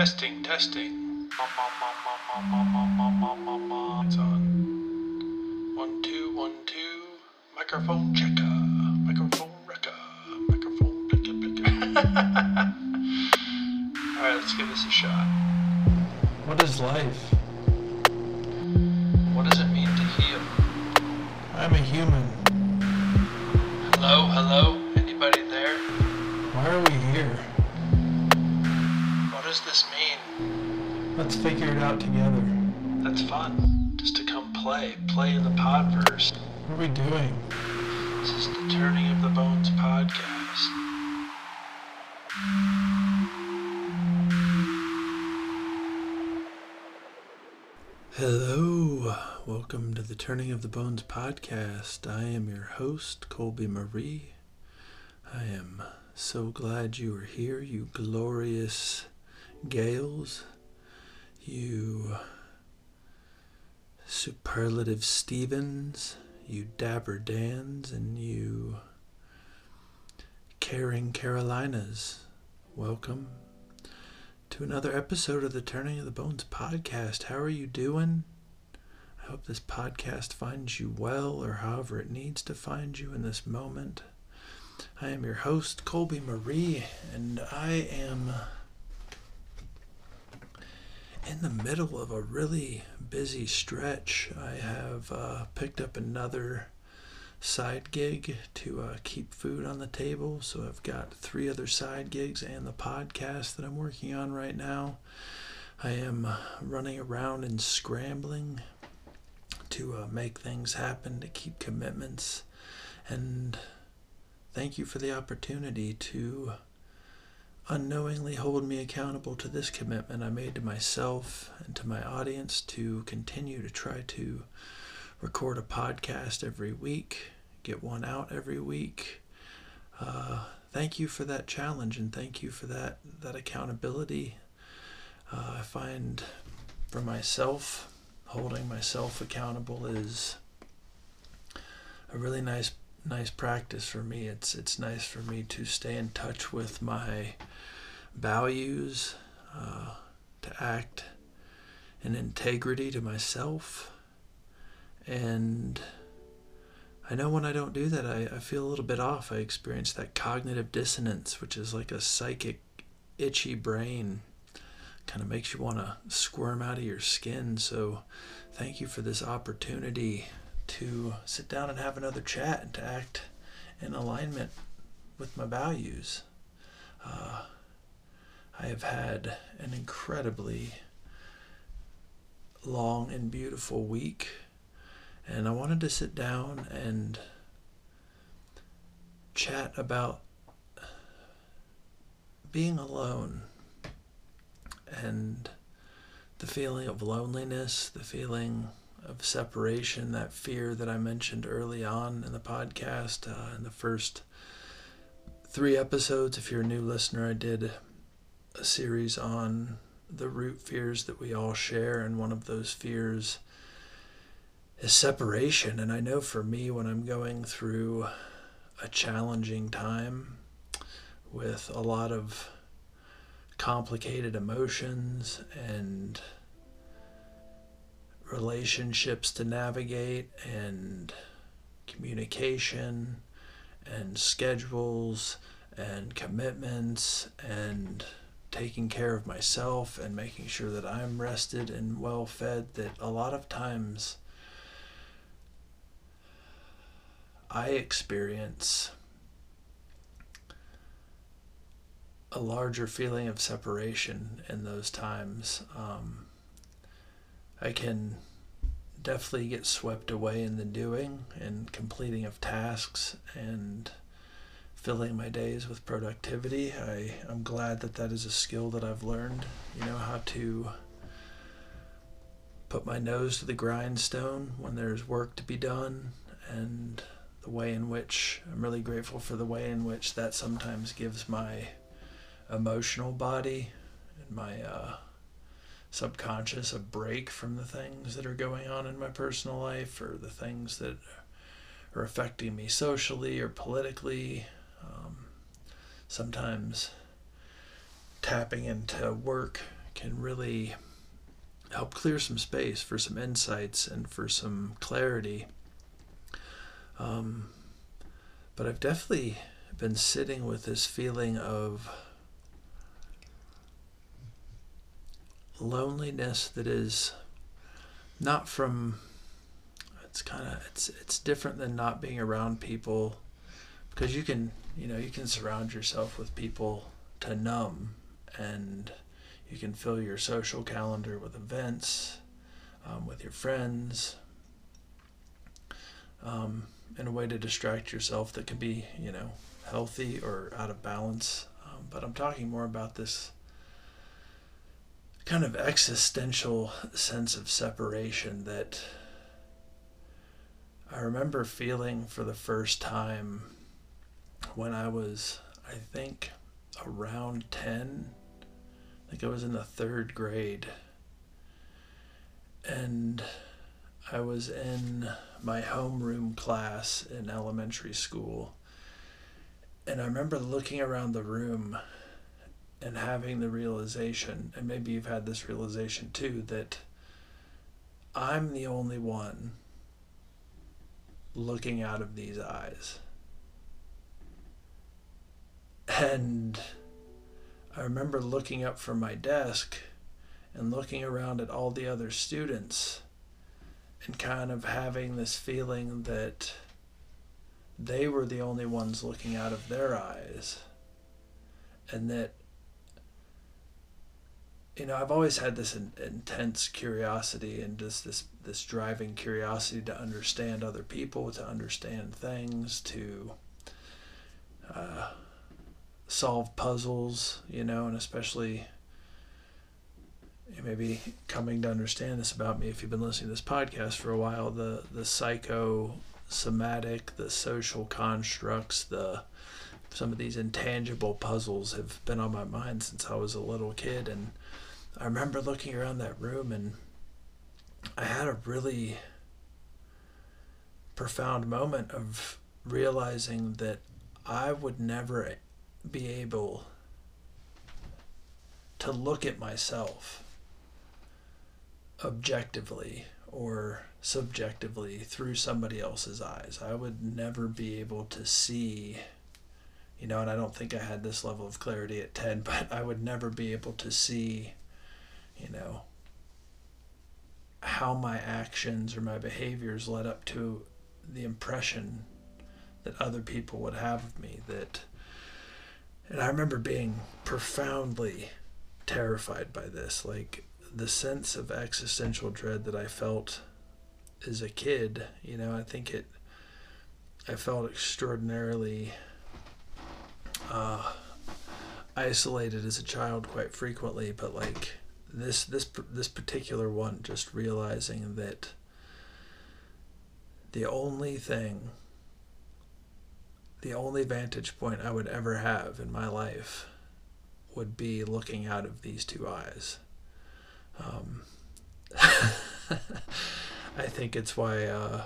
Testing, testing. It's on. One, two, one, two. Microphone checker. Microphone wrecker. Microphone blicker blicker. Alright, let's give this a shot. What is life? What does it mean to heal? I'm a human. Hello, hello? Anybody there? Why are we here? Figure it out together. That's fun. Just to come play. Play in the podverse. What are we doing? This is the Turning of the Bones podcast. Hello, welcome to the Turning of the Bones podcast. I am your host, Colby Marie. I am so glad you are here, you glorious Gales, you superlative Stevens, you dapper Dans, and you caring Carolinas. Welcome to another episode of the Turning of the Bones podcast. How are you doing? I hope this podcast finds you well or however it needs to find you in this moment. I am your host, Colby Marie, and I am in the middle of a really busy stretch. I have uh, picked up another side gig to uh, keep food on the table. So I've got three other side gigs and the podcast that I'm working on right now. I am running around and scrambling to uh, make things happen, to keep commitments. And thank you for the opportunity to unknowingly hold me accountable to this commitment I made to myself and to my audience to continue to try to record a podcast every week, get one out every week. Uh, thank you for that challenge and thank you for that that accountability. Uh, I find for myself, holding myself accountable is a really nice nice practice for me. It's it's nice for me to stay in touch with my values, uh, to act in integrity to myself. And I know when I don't do that, I, I feel a little bit off. I experience that cognitive dissonance, which is like a psychic, itchy brain. Kind of makes you want to squirm out of your skin. So, thank you for this opportunity to sit down and have another chat and to act in alignment with my values. Uh, I have had an incredibly long and beautiful week, and I wanted to sit down and chat about being alone and the feeling of loneliness, the feeling of separation, that fear that I mentioned early on in the podcast, uh, in the first three episodes. If you're a new listener, I did a series on the root fears that we all share, and one of those fears is separation. And I know for me, when I'm going through a challenging time with a lot of complicated emotions and relationships to navigate and communication and schedules and commitments and taking care of myself and making sure that I'm rested and well fed that a lot of times I experience a larger feeling of separation in those times. Um, I can definitely get swept away in the doing and completing of tasks and filling my days with productivity. I, I'm glad that that is a skill that I've learned, you know, how to put my nose to the grindstone when there's work to be done and the way in which I'm really grateful for the way in which that sometimes gives my emotional body and my uh, subconscious a break from the things that are going on in my personal life or the things that are affecting me socially or politically. Um, sometimes tapping into work can really help clear some space for some insights and for some clarity. Um, but I've definitely been sitting with this feeling of loneliness that is not from it's kind of it's it's different than not being around people because you can you know you can surround yourself with people to numb and you can fill your social calendar with events um, with your friends um, in a way to distract yourself that can be you know healthy or out of balance. Um, but i'm talking more about this kind of existential sense of separation that I remember feeling for the first time when I was, I think, around 10. I think I was in the third grade. And I was in my homeroom class in elementary school. And I remember looking around the room and having the realization, and maybe you've had this realization too, that I'm the only one looking out of these eyes. And I remember looking up from my desk and looking around at all the other students and kind of having this feeling that they were the only ones looking out of their eyes. And that you know, I've always had this in, intense curiosity and just this this driving curiosity to understand other people, to understand things, to uh, solve puzzles, you know, and especially maybe coming to understand this about me if you've been listening to this podcast for a while the the psychosomatic the social constructs the some of these intangible puzzles have been on my mind since I was a little kid. And I remember looking around that room and I had a really profound moment of realizing that I would never be able to look at myself objectively or subjectively through somebody else's eyes. I would never be able to see, you know, and I don't think I had this level of clarity at 10, but I would never be able to see you know, how my actions or my behaviors led up to the impression that other people would have of me that and I remember being profoundly terrified by this like the sense of existential dread that I felt as a kid you know I think it I felt extraordinarily uh, isolated as a child quite frequently but like this this this particular one just realizing that the only thing the only vantage point I would ever have in my life would be looking out of these two eyes. Um, I think it's why uh,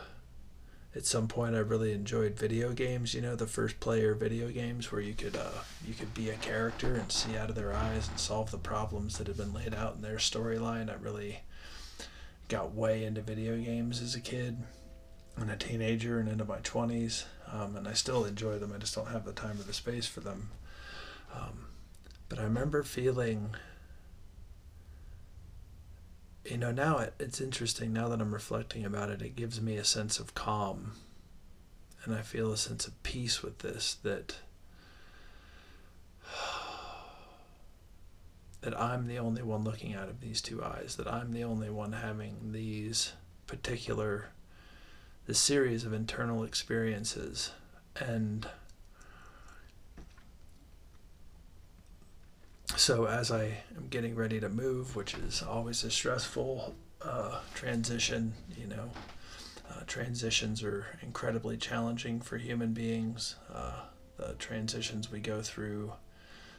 at some point I really enjoyed video games. You know, the first player video games where you could uh, you could be a character and see out of their eyes and solve the problems that had been laid out in their storyline. I really got way into video games as a kid and a teenager and into my twenties, um, and I still enjoy them. I just don't have the time or the space for them. Um, but I remember feeling you know now it, it's interesting now that i'm reflecting about it it gives me a sense of calm and i feel a sense of peace with this that that i'm the only one looking out of these two eyes that i'm the only one having these particular this series of internal experiences and so as I am getting ready to move, which is always a stressful uh, transition, you know, uh, transitions are incredibly challenging for human beings. Uh, the transitions we go through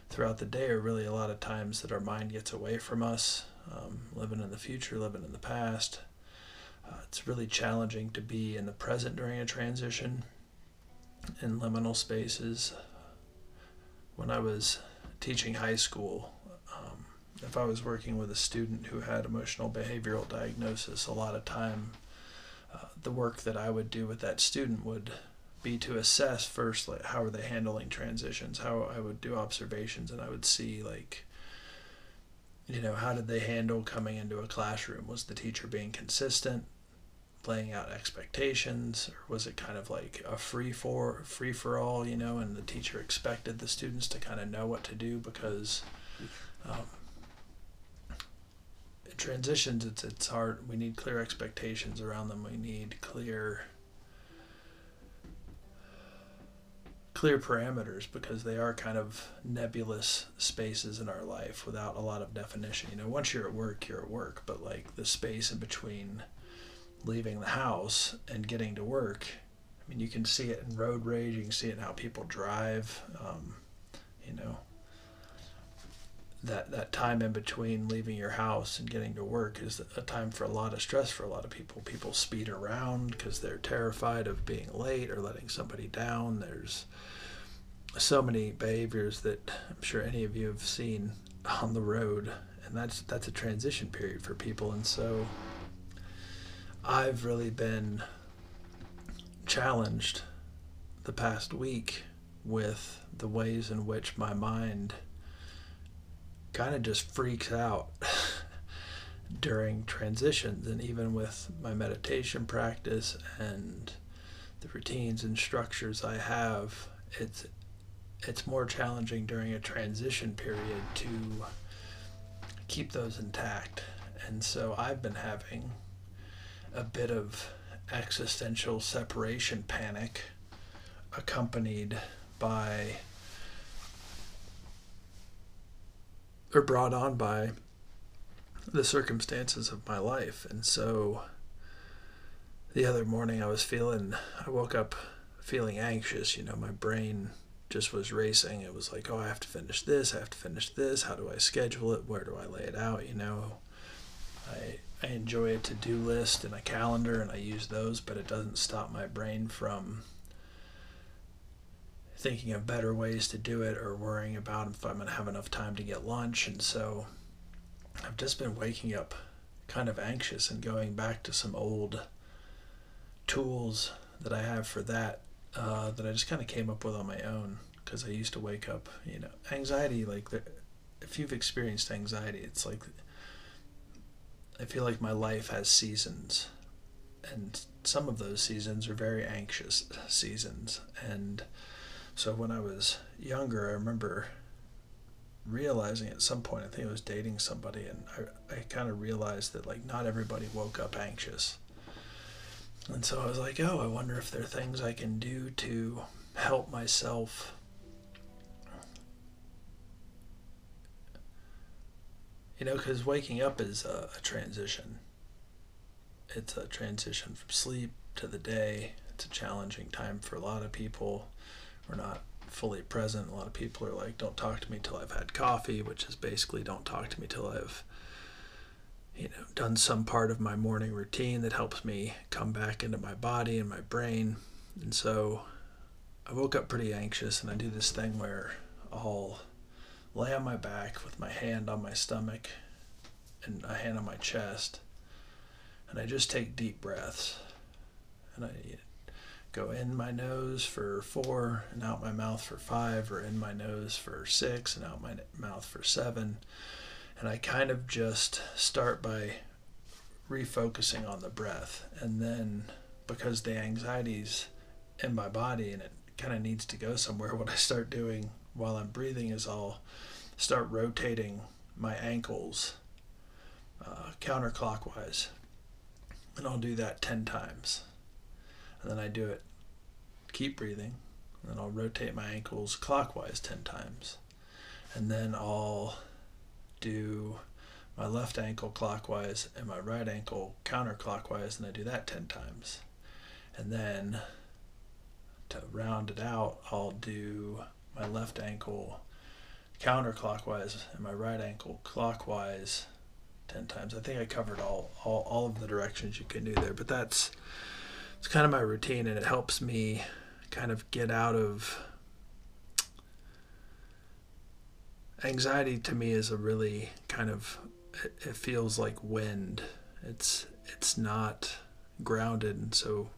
throughout the day are really a lot of times that our mind gets away from us, um, living in the future, living in the past. Uh, it's really challenging to be in the present during a transition in liminal spaces. When I was teaching high school, um, if I was working with a student who had emotional behavioral diagnosis, a lot of time uh, the work that I would do with that student would be to assess first like how are they handling transitions how i would do observations and i would see like you know how did they handle coming into a classroom was the teacher being consistent laying out expectations or was it kind of like a free for free for all you know and the teacher expected the students to kind of know what to do because um, transitions it's it's hard we need clear expectations around them we need clear clear parameters because they are kind of nebulous spaces in our life without a lot of definition. You know, once you're at work, you're at work, but like the space in between leaving the house and getting to work, I mean, you can see it in road rage, you can see it in how people drive, um, you know. That, that time in between leaving your house and getting to work is a time for a lot of stress for a lot of people. People speed around because they're terrified of being late or letting somebody down. There's so many behaviors that I'm sure any of you have seen on the road, and that's that's a transition period for people. And so I've really been challenged the past week with the ways in which my mind kind of just freaks out during transitions and even with my meditation practice and the routines and structures I have it's it's more challenging during a transition period to keep those intact. And so I've been having a bit of existential separation panic accompanied by or brought on by the circumstances of my life. And so the other morning I was feeling, I woke up feeling anxious. You know, my brain just was racing. It was like, oh, I have to finish this, I have to finish this. How do I schedule it? Where do I lay it out? You know, I I enjoy a to do list and a calendar, and I use those, but it doesn't stop my brain from thinking of better ways to do it or worrying about if I'm going to have enough time to get lunch. And so I've just been waking up kind of anxious and going back to some old tools that I have for that uh, that I just kind of came up with on my own because I used to wake up, you know, anxiety. Like, the, if you've experienced anxiety, it's like I feel like my life has seasons, and some of those seasons are very anxious seasons. And so when I was younger, I remember realizing at some point, I think I was dating somebody, and I, I kind of realized that like not everybody woke up anxious and so I was like, oh, I wonder if there are things I can do to help myself you know, because waking up is a, a, transition. It's a transition from sleep to the day. It's a challenging time for a lot of people. We're not fully present. A lot of people are like, don't talk to me till I've had coffee, which is basically don't talk to me till I've you know, done some part of my morning routine that helps me come back into my body and my brain. And so I woke up pretty anxious and I do this thing where I'll lay on my back with my hand on my stomach and a hand on my chest and I just take deep breaths. And I go in my nose for four and out my mouth for five, or in my nose for six and out my mouth for seven and I kind of just start by refocusing on the breath. And then because the anxiety's in my body and it kind of needs to go somewhere, what I start doing while I'm breathing is I'll start rotating my ankles uh, counterclockwise. And I'll do that 10 times. And then I do it, keep breathing. And then I'll rotate my ankles clockwise 10 times. And then I'll do my left ankle clockwise and my right ankle counterclockwise, and I do that 10 times. And then to round it out, I'll do my left ankle counterclockwise and my right ankle clockwise 10 times. I think I covered all, all, all of the directions you can do there, but that's it's kind of my routine and it helps me kind of get out of anxiety to me is a really kind of it, it feels like wind. It's it's not grounded, and so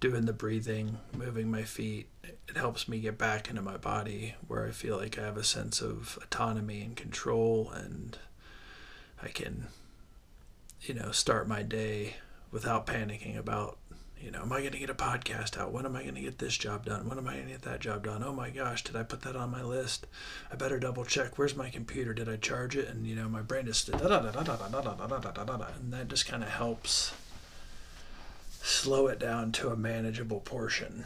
doing the breathing, moving my feet, it helps me get back into my body where I feel like I have a sense of autonomy and control and I can you know start my day without panicking about you know, am I going to get a podcast out? When am I going to get this job done? When am I going to get that job done? Oh my gosh, did I put that on my list? I better double check. Where's my computer? Did I charge it? And you know, my brain just and that just kind of helps slow it down to a manageable portion,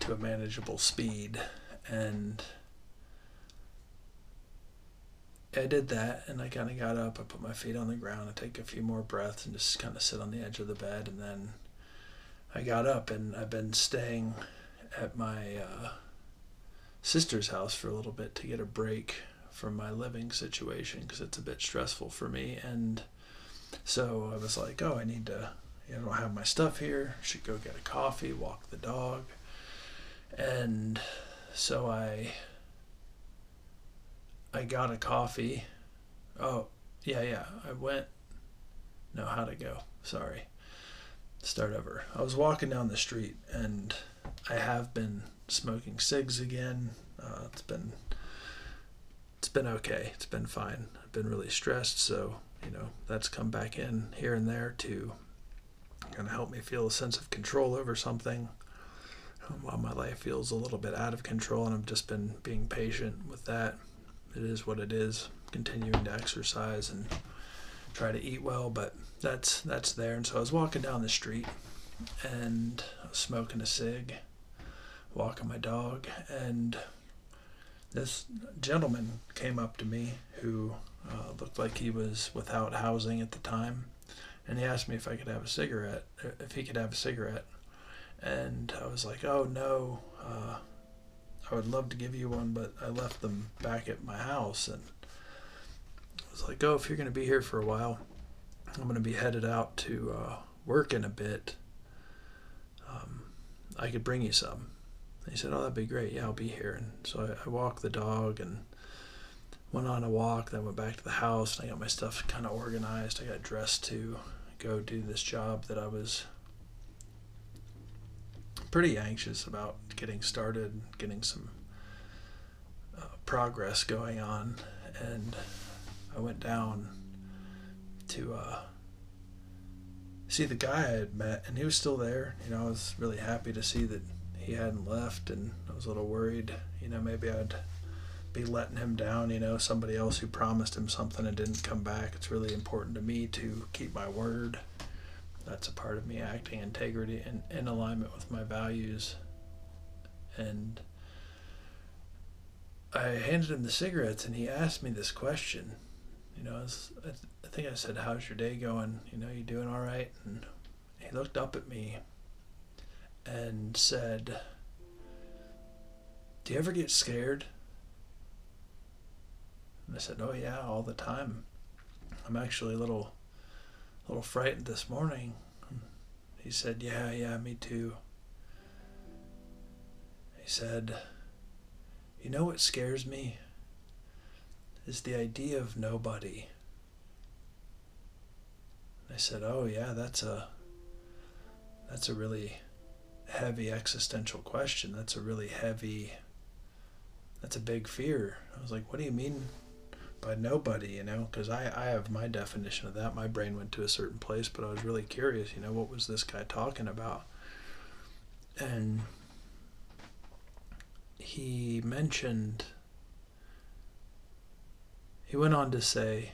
to a manageable speed, and I did that and I kind of got up. I put my feet on the ground and take a few more breaths and just kind of sit on the edge of the bed. And then I got up and I've been staying at my uh, sister's house for a little bit to get a break from my living situation because it's a bit stressful for me. And so I was like, oh, I need to, you know, have my stuff here. Should go get a coffee, walk the dog. And so I I got a coffee. Oh, yeah, yeah. I went. No, how to go? Sorry. Start over. I was walking down the street and I have been smoking cigs again. Uh, it's been it's been okay. It's been fine. I've been really stressed, so you know that's come back in here and there to kind of help me feel a sense of control over something while my life feels a little bit out of control, and I've just been being patient with that it is what it is. Continuing to exercise and try to eat well, but that's that's there. And so I was walking down the street and I was smoking a cig, walking my dog, and this gentleman came up to me who uh, looked like he was without housing at the time, and he asked me if I could have a cigarette, if he could have a cigarette, and I was like, "Oh no, uh, I would love to give you one, but I left them back at my house. And I was like, oh, if you're going to be here for a while, I'm going to be headed out to uh, work in a bit. Um, I could bring you some. And he said, oh, that'd be great. Yeah, I'll be here. And so I, I walked the dog and went on a walk. Then went back to the house and I got my stuff kind of organized. I got dressed to go do this job that I was pretty anxious about getting started, getting some uh, progress going on, and I went down to uh, see the guy I had met, and he was still there. You know, I was really happy to see that he hadn't left, and I was a little worried. You know, maybe I'd be letting him down. You know, somebody else who promised him something and didn't come back. It's really important to me to keep my word that's a part of me acting integrity and in alignment with my values. And I handed him the cigarettes and he asked me this question. You know, I, I think I said, How's your day going? You know, you doing all right? And he looked up at me and said, Do you ever get scared? And I said, Oh, yeah, all the time. I'm actually a little a little frightened this morning. He said, Yeah, yeah, me too. He said, You know what scares me? Is the idea of nobody. I said, Oh yeah, that's a that's a really heavy existential question. That's a really heavy that's a big fear. I was like, What do you mean by nobody, you know, because I, I have my definition of that. My brain went to a certain place, but I was really curious, you know, what was this guy talking about? And he mentioned, he went on to say,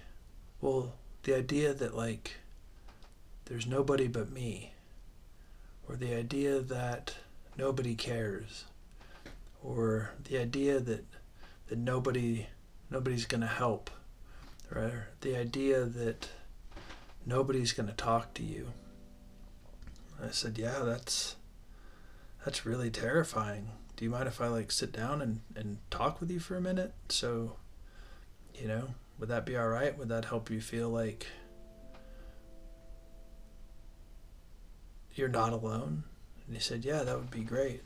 well, the idea that, like, there's nobody but me, or the idea that nobody cares, or the idea that, that nobody nobody's going to help. Right? The idea that nobody's going to talk to you. I said, "Yeah, that's that's really terrifying. Do you mind if I like sit down and and talk with you for a minute?" So, you know, would that be all right? Would that help you feel like you're not alone? And he said, "Yeah, that would be great."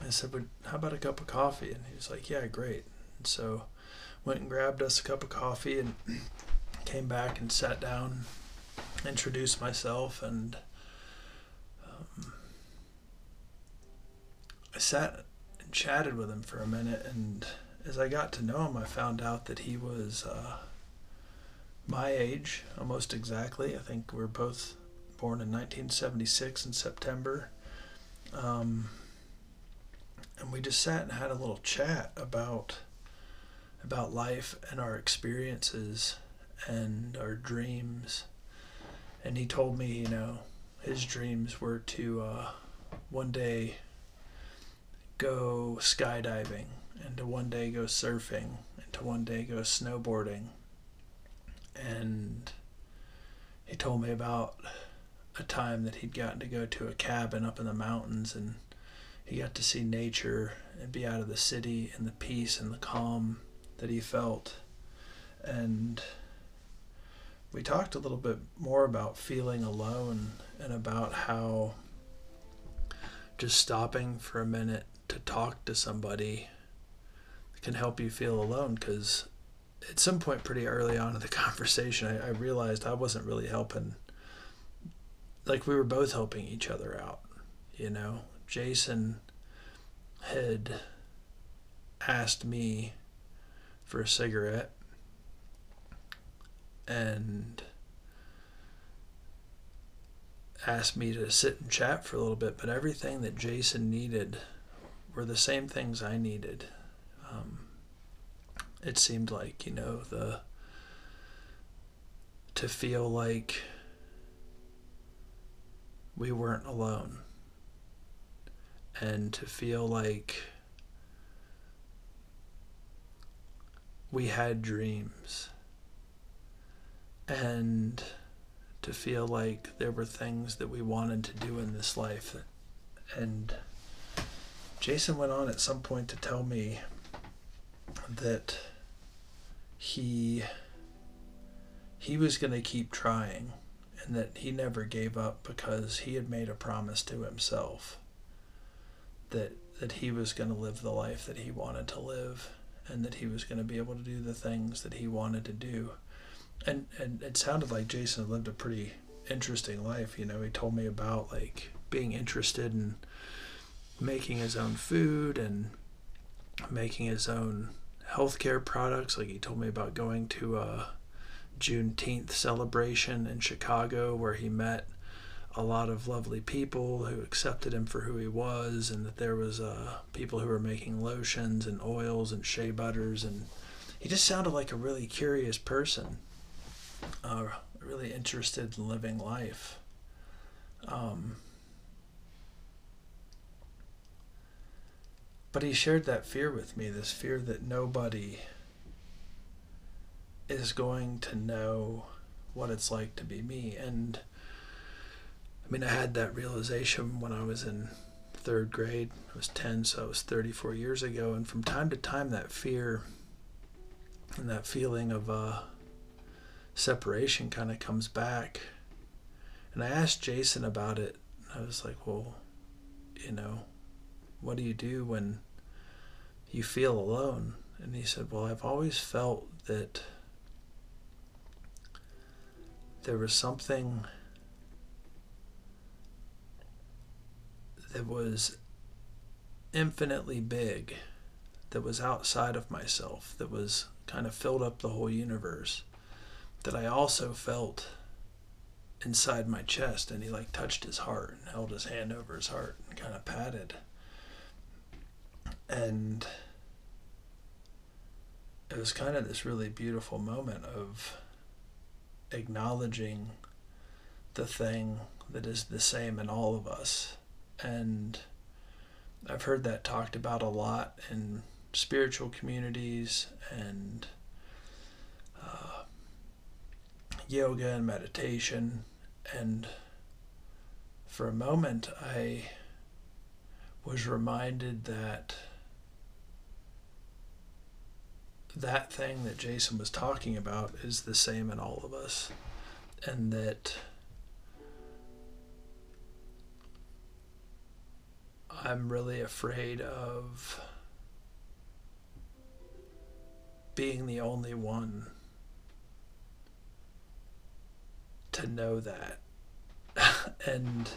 I said, "But how about a cup of coffee?" And he was like, "Yeah, great." And so went and grabbed us a cup of coffee and came back and sat down, introduced myself, and um, I sat and chatted with him for a minute. And as I got to know him, I found out that he was uh, my age, almost exactly. I think we're both born in 1976 in September. Um, and we just sat and had a little chat about about life and our experiences and our dreams. And he told me, you know, his dreams were to uh, one day go skydiving and to one day go surfing and to one day go snowboarding. And he told me about a time that he'd gotten to go to a cabin up in the mountains and he got to see nature and be out of the city and the peace and the calm that he felt. And we talked a little bit more about feeling alone and about how just stopping for a minute to talk to somebody can help you feel alone because at some point pretty early on in the conversation I, I realized I wasn't really helping like we were both helping each other out you know Jason had asked me for a cigarette and asked me to sit and chat for a little bit, but everything that Jason needed were the same things I needed. Um, it seemed like, you know, the to feel like we weren't alone and to feel like we had dreams. And to feel like there were things that we wanted to do in this life. And Jason went on at some point to tell me that he he was going to keep trying and that he never gave up because he had made a promise to himself that that he was going to live the life that he wanted to live and that he was going to be able to do the things that he wanted to do. And and it sounded like Jason lived a pretty interesting life you know. He told me about like being interested in making his own food and making his own healthcare products. Like he told me about going to a Juneteenth celebration in Chicago where he met a lot of lovely people who accepted him for who he was, and that there was uh, people who were making lotions and oils and shea butters, and he just sounded like a really curious person, uh, really interested in living life. Um, but he shared that fear with me, this fear that nobody is going to know what it's like to be me, and mean, I had that realization when I was in third grade. I was 10, so it was 34 years ago. And from time to time, that fear and that feeling of uh, separation kind of comes back. And I asked Jason about it. I was like, well, you know, what do you do when you feel alone? And he said, well, I've always felt that there was something that was infinitely big, that was outside of myself, that was kind of filled up the whole universe, that I also felt inside my chest. And he like touched his heart and held his hand over his heart and kind of patted. And it was kind of this really beautiful moment of acknowledging the thing that is the same in all of us and I've heard that talked about a lot in spiritual communities and uh, yoga and meditation. And for a moment, I was reminded that that thing that Jason was talking about is the same in all of us. And that I'm really afraid of being the only one to know that. and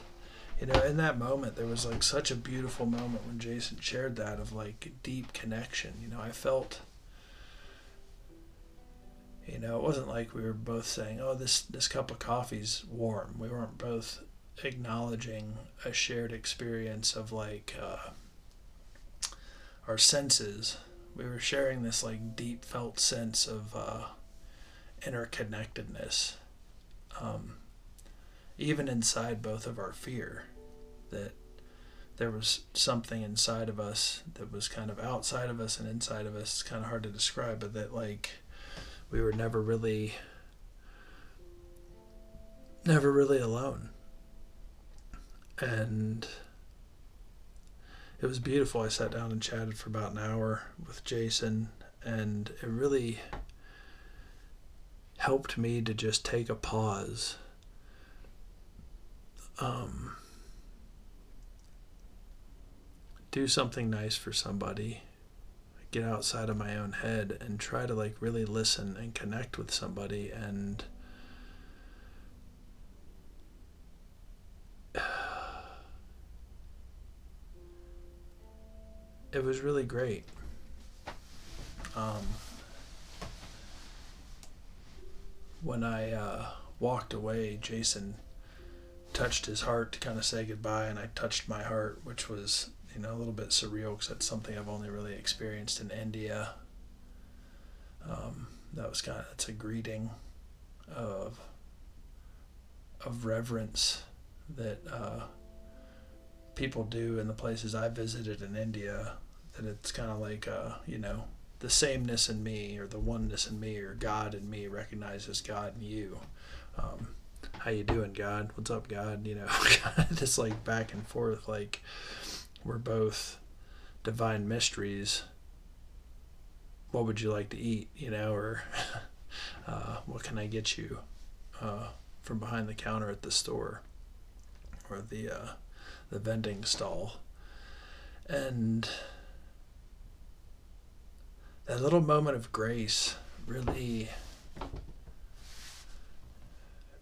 you know, in that moment there was like such a beautiful moment when Jason shared that of like deep connection. You know, I felt you know, it wasn't like we were both saying, "Oh, this this cup of coffee's warm." We weren't both acknowledging a shared experience of like uh, our senses. We were sharing this like deep felt sense of uh, interconnectedness, um, even inside both of our fear. That there was something inside of us that was kind of outside of us and inside of us. It's kind of hard to describe, but that like we were never really never really alone and it was beautiful. I sat down and chatted for about an hour with jason and it really helped me to just take a pause. Um, do something nice for somebody get outside of my own head and try to like really listen and connect with somebody and it was really great um, when I uh, walked away, Jason touched his heart to kind of say goodbye, and I touched my heart, which was you know a little bit surreal because that's something I've only really experienced in India. Um, that was kind of it's a greeting of of reverence that uh, people do in the places I visited in India. That it's kind of like uh, you know the sameness in me or the oneness in me or God in me recognizes God in you. Um, how you doing, God? What's up, God? You know, just like back and forth, like we're both divine mysteries. What would you like to eat? You know, or uh, what can I get you uh, from behind the counter at the store or the uh, the vending stall? And that little moment of grace really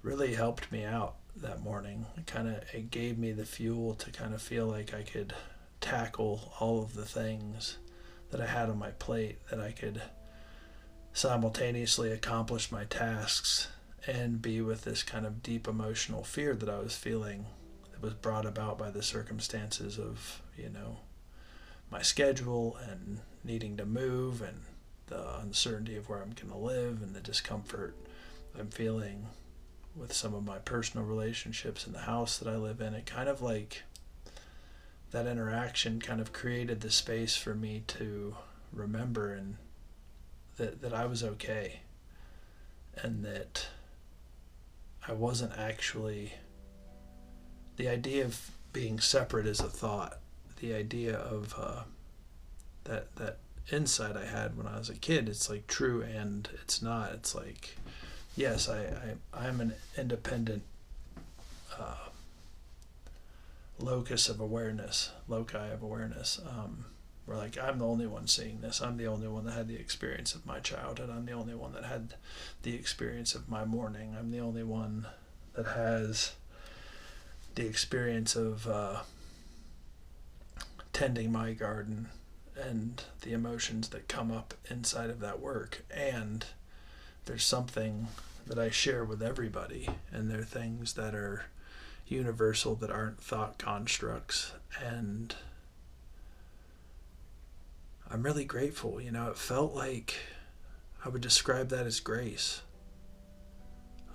really helped me out that morning. It kind of it gave me the fuel to kind of feel like I could tackle all of the things that I had on my plate, that I could simultaneously accomplish my tasks and be with this kind of deep emotional fear that I was feeling that was brought about by the circumstances of, you know, my schedule and needing to move and the uncertainty of where I'm going to live and the discomfort I'm feeling with some of my personal relationships in the house that I live in. It kind of like that interaction kind of created the space for me to remember and that that I was okay and that I wasn't actually the idea of being separate is a thought the idea of uh, that that insight I had when I was a kid it's like true and it's not it's like yes I, I'm an independent uh, locus of awareness, loci of awareness. Um, where like I'm the only one seeing this. I'm the only one that had the experience of my childhood. I'm the only one that had the experience of my morning. I'm the only one that has the experience of uh, tending my garden and the emotions that come up inside of that work. And there's something that I share with everybody, and there are things that are universal that aren't thought constructs and I'm really grateful. You know, it felt like I would describe that as grace.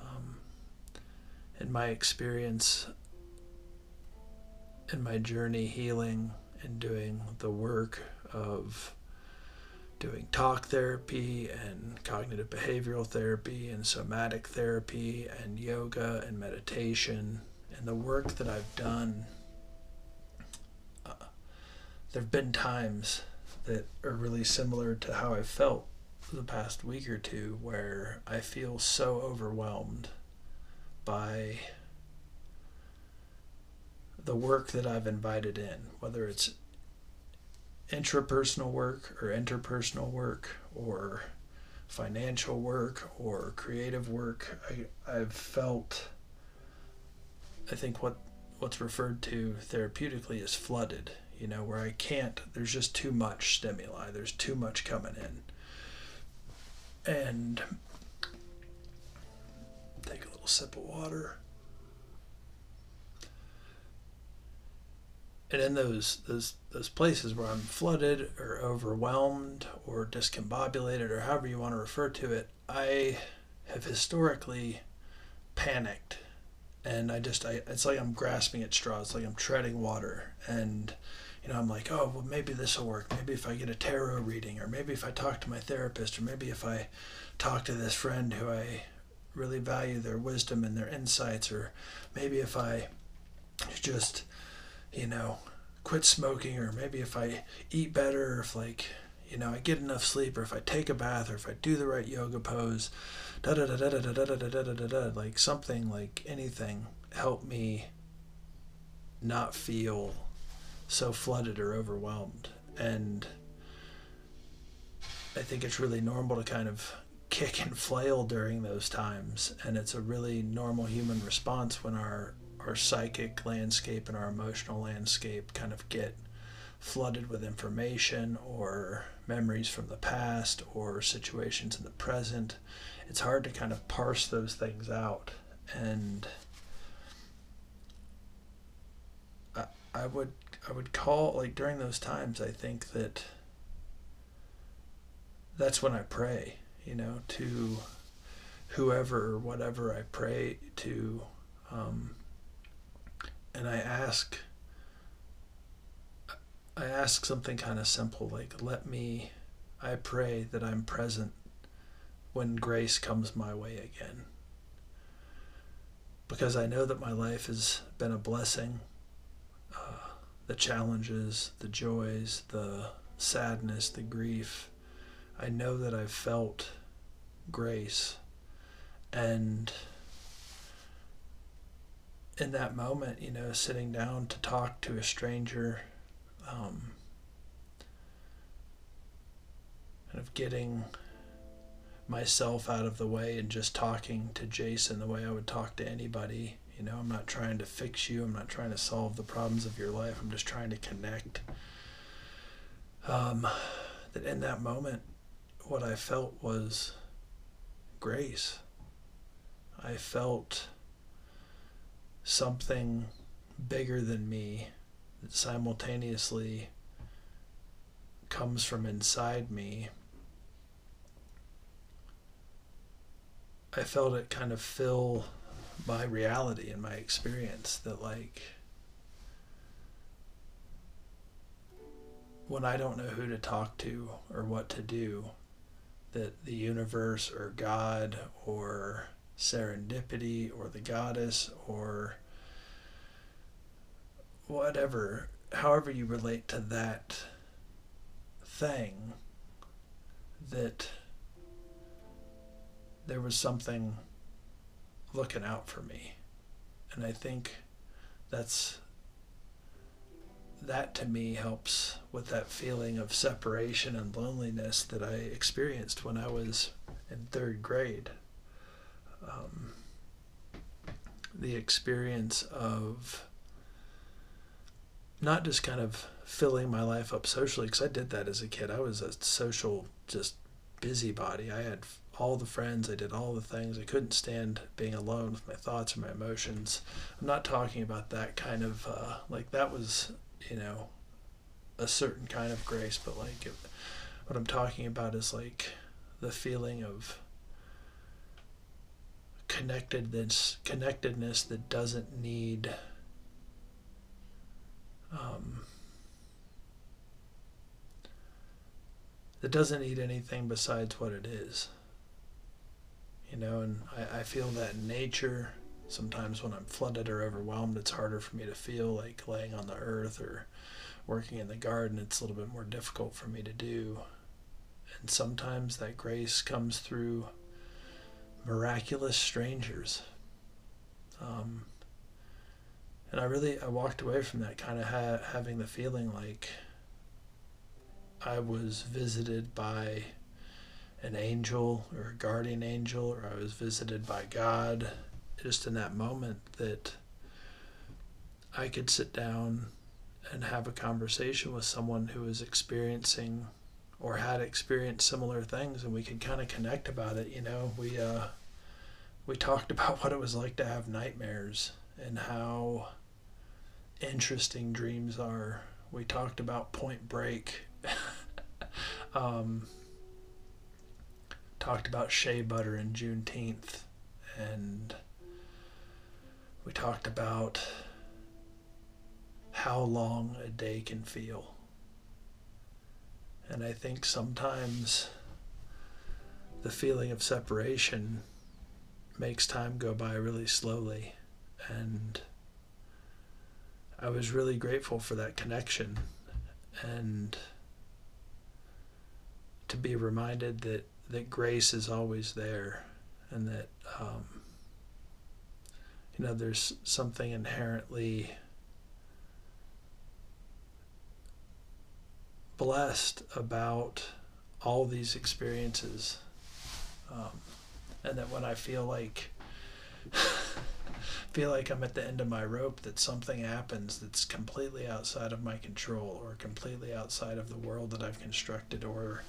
Um, in my experience, in my journey healing and doing the work of doing talk therapy and cognitive behavioral therapy and somatic therapy and yoga and meditation. And the work that I've done, uh, there have been times that are really similar to how I felt the past week or two, where I feel so overwhelmed by the work that I've invited in, whether it's intrapersonal work or interpersonal work or financial work or creative work, I, I've felt, I think what what's referred to therapeutically is flooded, you know, where I can't, there's just too much stimuli, there's too much coming in. And take a little sip of water. And in those those those places where I'm flooded or overwhelmed or discombobulated or however you want to refer to it, I have historically panicked and I just I it's like I'm grasping at straws, like I'm treading water and you know, I'm like, oh, well, maybe this will work. Maybe if I get a tarot reading, or maybe if I talk to my therapist, or maybe if I talk to this friend who I really value their wisdom and their insights, or maybe if I just, you know, quit smoking, or maybe if I eat better, or if like, you know, I get enough sleep, or if I take a bath, or if I do the right yoga pose, da da da da da da da da da da da da, like something like anything help me not feel so flooded or overwhelmed. And I think it's really normal to kind of kick and flail during those times. And it's a really normal human response when our, our psychic landscape and our emotional landscape kind of get flooded with information or memories from the past or situations in the present. It's hard to kind of parse those things out. And I, I would I would call like during those times I think that that's when I pray, you know, to whoever or whatever I pray to um, and I ask I ask something kind of simple like let me I pray that I'm present when grace comes my way again because I know that my life has been a blessing uh, the challenges, the joys, the sadness, the grief. I know that I've felt grace. And in that moment, you know, sitting down to talk to a stranger, um, kind of getting myself out of the way and just talking to Jason the way I would talk to anybody you know, I'm not trying to fix you. I'm not trying to solve the problems of your life. I'm just trying to connect. Um, that in that moment, what I felt was grace. I felt something bigger than me that simultaneously comes from inside me. I felt it kind of fill my reality and my experience that like when I don't know who to talk to or what to do, that the universe or God or serendipity or the goddess or whatever, however you relate to that thing, that there was something looking out for me. And I think that's that to me helps with that feeling of separation and loneliness that I experienced when I was in third grade. Um, the experience of not just kind of filling my life up socially, because I did that as a kid. I was a social, just busybody. I had all the friends. I did all the things. I couldn't stand being alone with my thoughts or my emotions. I'm not talking about that kind of uh, like that was you know a certain kind of grace, but like it, what I'm talking about is like the feeling of connectedness connectedness that doesn't need um, that doesn't need anything besides what it is you know, and I, I feel that in nature. Sometimes when I'm flooded or overwhelmed, it's harder for me to feel like laying on the earth or working in the garden. It's a little bit more difficult for me to do. And sometimes that grace comes through miraculous strangers. Um, and I really I walked away from that kind of ha- having the feeling like I was visited by an angel or a guardian angel or I was visited by God just in that moment that I could sit down and have a conversation with someone who was experiencing or had experienced similar things and we could kind of connect about it you know we uh we talked about what it was like to have nightmares and how interesting dreams are. We talked about point break. Um talked about shea butter and juneteenth. And we talked about how long a day can feel. And I think sometimes the feeling of separation makes time go by really slowly. And I was really grateful for that connection and to be reminded that, that grace is always there and that, um, you know, there's something inherently blessed about all these experiences. Um, and that when I feel like feel like I'm at the end of my rope that something happens that's completely outside of my control or completely outside of the world that I've constructed or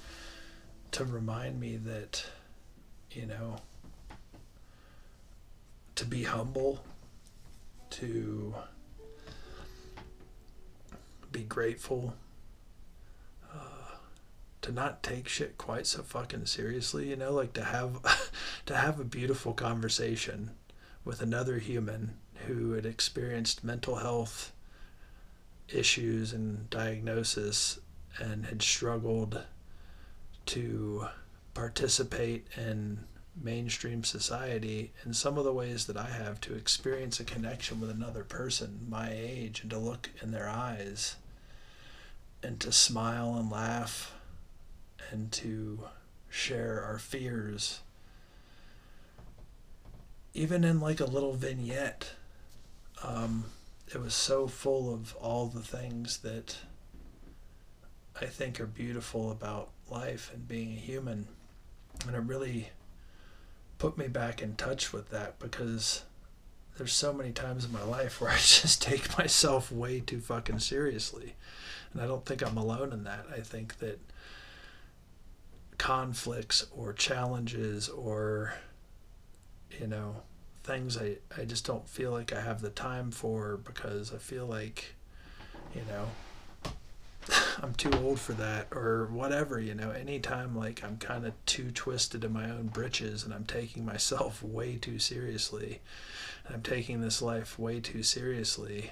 to remind me that you know to be humble to be grateful to not take shit quite so fucking seriously, you know, like to have to have a beautiful conversation with another human who had experienced mental health issues and diagnosis and had struggled to participate in mainstream society in some of the ways that I have to experience a connection with another person my age and to look in their eyes and to smile and laugh and to share our fears. Even in like a little vignette, um, it was so full of all the things that I think are beautiful about life and being a human. And it really put me back in touch with that because there's so many times in my life where I just take myself way too fucking seriously. And I don't think I'm alone in that. I think that conflicts or challenges or you know things I, I just don't feel like I have the time for because I feel like you know I'm too old for that or whatever you know. Anytime like I'm kind of too twisted in my own britches and I'm taking myself way too seriously and I'm taking this life way too seriously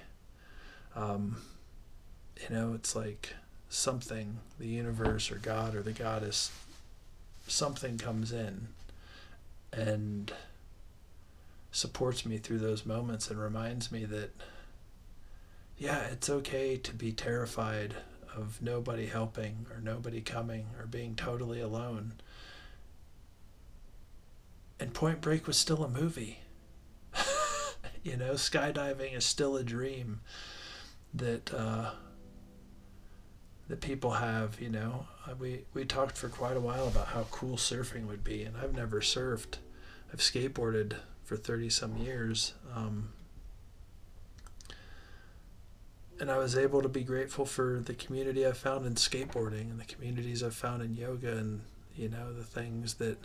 um, you know it's like something the universe or God or the goddess something comes in and supports me through those moments and reminds me that yeah, it's okay to be terrified of nobody helping or nobody coming or being totally alone. And Point Break was still a movie. you know, skydiving is still a dream that uh, that people have. You know, uh, we we talked for quite a while about how cool surfing would be, and I've never surfed. I've skateboarded for thirty some years. Um, and I was able to be grateful for the community I found in skateboarding and the communities I've found in yoga and you know the things that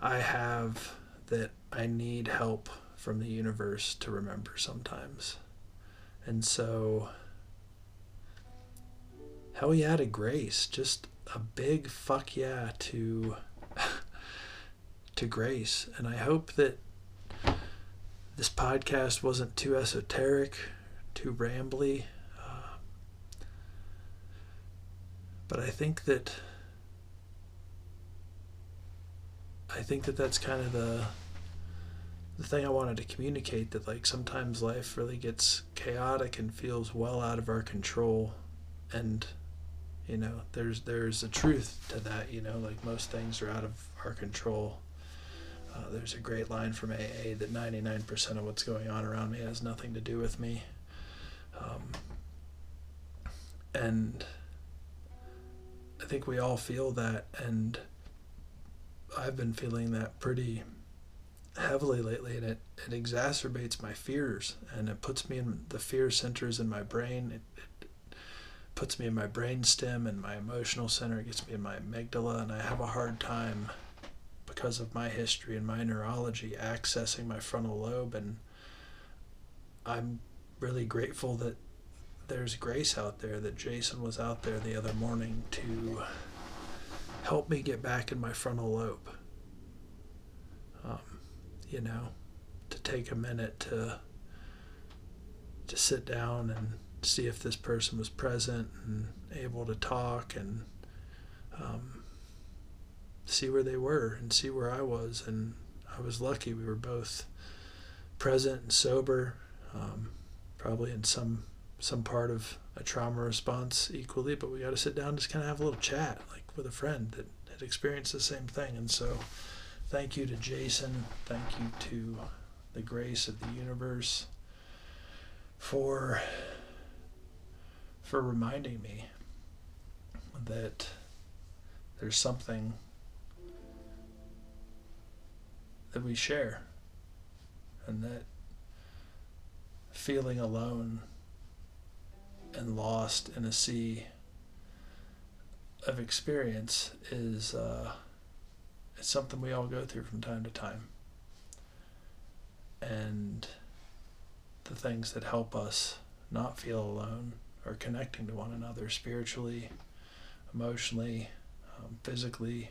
I have that I need help from the universe to remember sometimes. And so hell yeah to grace. Just a big fuck yeah to to grace. And I hope that this podcast wasn't too esoteric, too rambly. Uh, but I think that I think that that's kind of the the thing I wanted to communicate that like sometimes life really gets chaotic and feels well out of our control and you know there's there's a truth to that you know like most things are out of our control uh, there's a great line from AA that 99% of what's going on around me has nothing to do with me um, and I think we all feel that and I've been feeling that pretty heavily lately, and it, it exacerbates my fears, and it puts me in the fear centers in my brain. It, puts me in my brain stem and my emotional center. It gets me in my amygdala, and I have a hard time because of my history and my neurology accessing my frontal lobe. And I'm really grateful that there's grace out there, that Jason was out there the other morning to help me get back in my frontal lobe. Um, you know, to take a minute to to sit down and see if this person was present and able to talk and um, see where they were and see where I was. And I was lucky we were both present and sober, um, probably in some some part of a trauma response equally. But we got to sit down and just kind of have a little chat, like with a friend that had experienced the same thing. And so thank you to Jason. Thank you to the grace of the universe for for reminding me that there's something that we share and that feeling alone and lost in a sea of experience is uh, it's something we all go through from time to time. And the things that help us not feel alone are connecting to one another spiritually, emotionally, um, physically,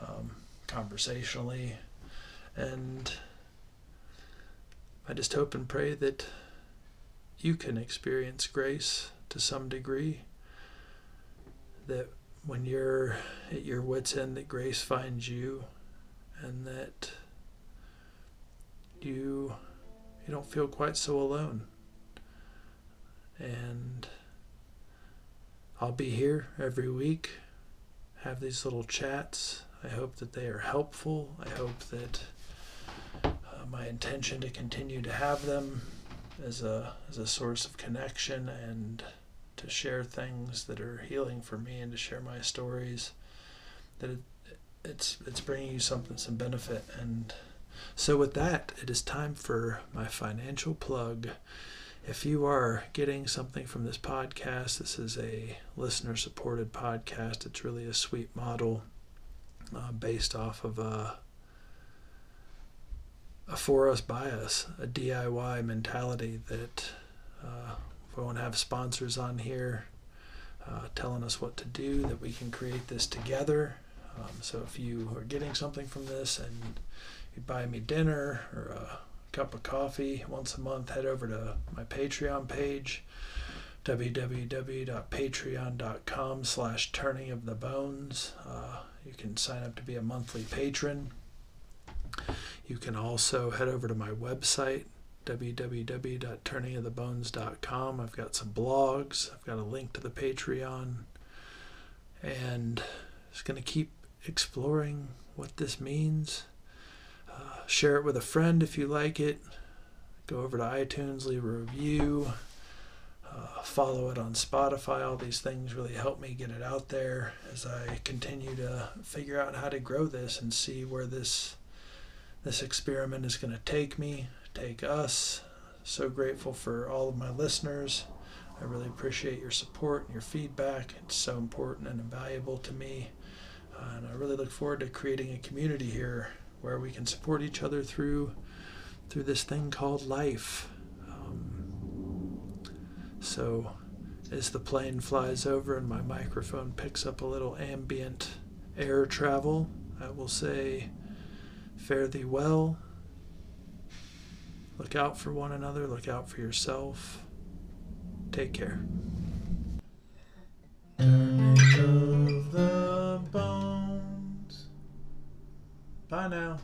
um, conversationally. And I just hope and pray that you can experience grace to some degree. That when you're at your wits' end, that grace finds you, and that you you don't feel quite so alone. And I'll be here every week, have these little chats. I hope that they are helpful. I hope that uh, my intention to continue to have them as a as a source of connection and to share things that are healing for me and to share my stories that it, it's it's bringing you something some benefit and so with that it is time for my financial plug if you are getting something from this podcast this is a listener supported podcast it's really a sweet model uh, based off of a a for us by us, a DIY mentality that uh, we won't have sponsors on here uh, telling us what to do, that we can create this together. Um, so if you are getting something from this and you buy me dinner or a cup of coffee once a month, head over to my Patreon page www.patreon.com slash turning of the bones. Uh, you can sign up to be a monthly patron. You can also head over to my website, www.turningofthebones.com. I've got some blogs, I've got a link to the Patreon, and just going to keep exploring what this means. Share it with a friend if you like it. Go over to iTunes, leave a review. Uh, follow it on Spotify. All these things really help me get it out there as I continue to figure out how to grow this and see where this this experiment is going to take me, take us. So grateful for all of my listeners. I really appreciate your support and your feedback. It's so important and invaluable to me. Uh, and I really look forward to creating a community here where we can support each other through through this thing called life. Um, so as the plane flies over and my microphone picks up a little ambient air travel, I will say Fare thee well. Look out for one another. Look out for yourself. Take care. Turning of the bones. Bye now.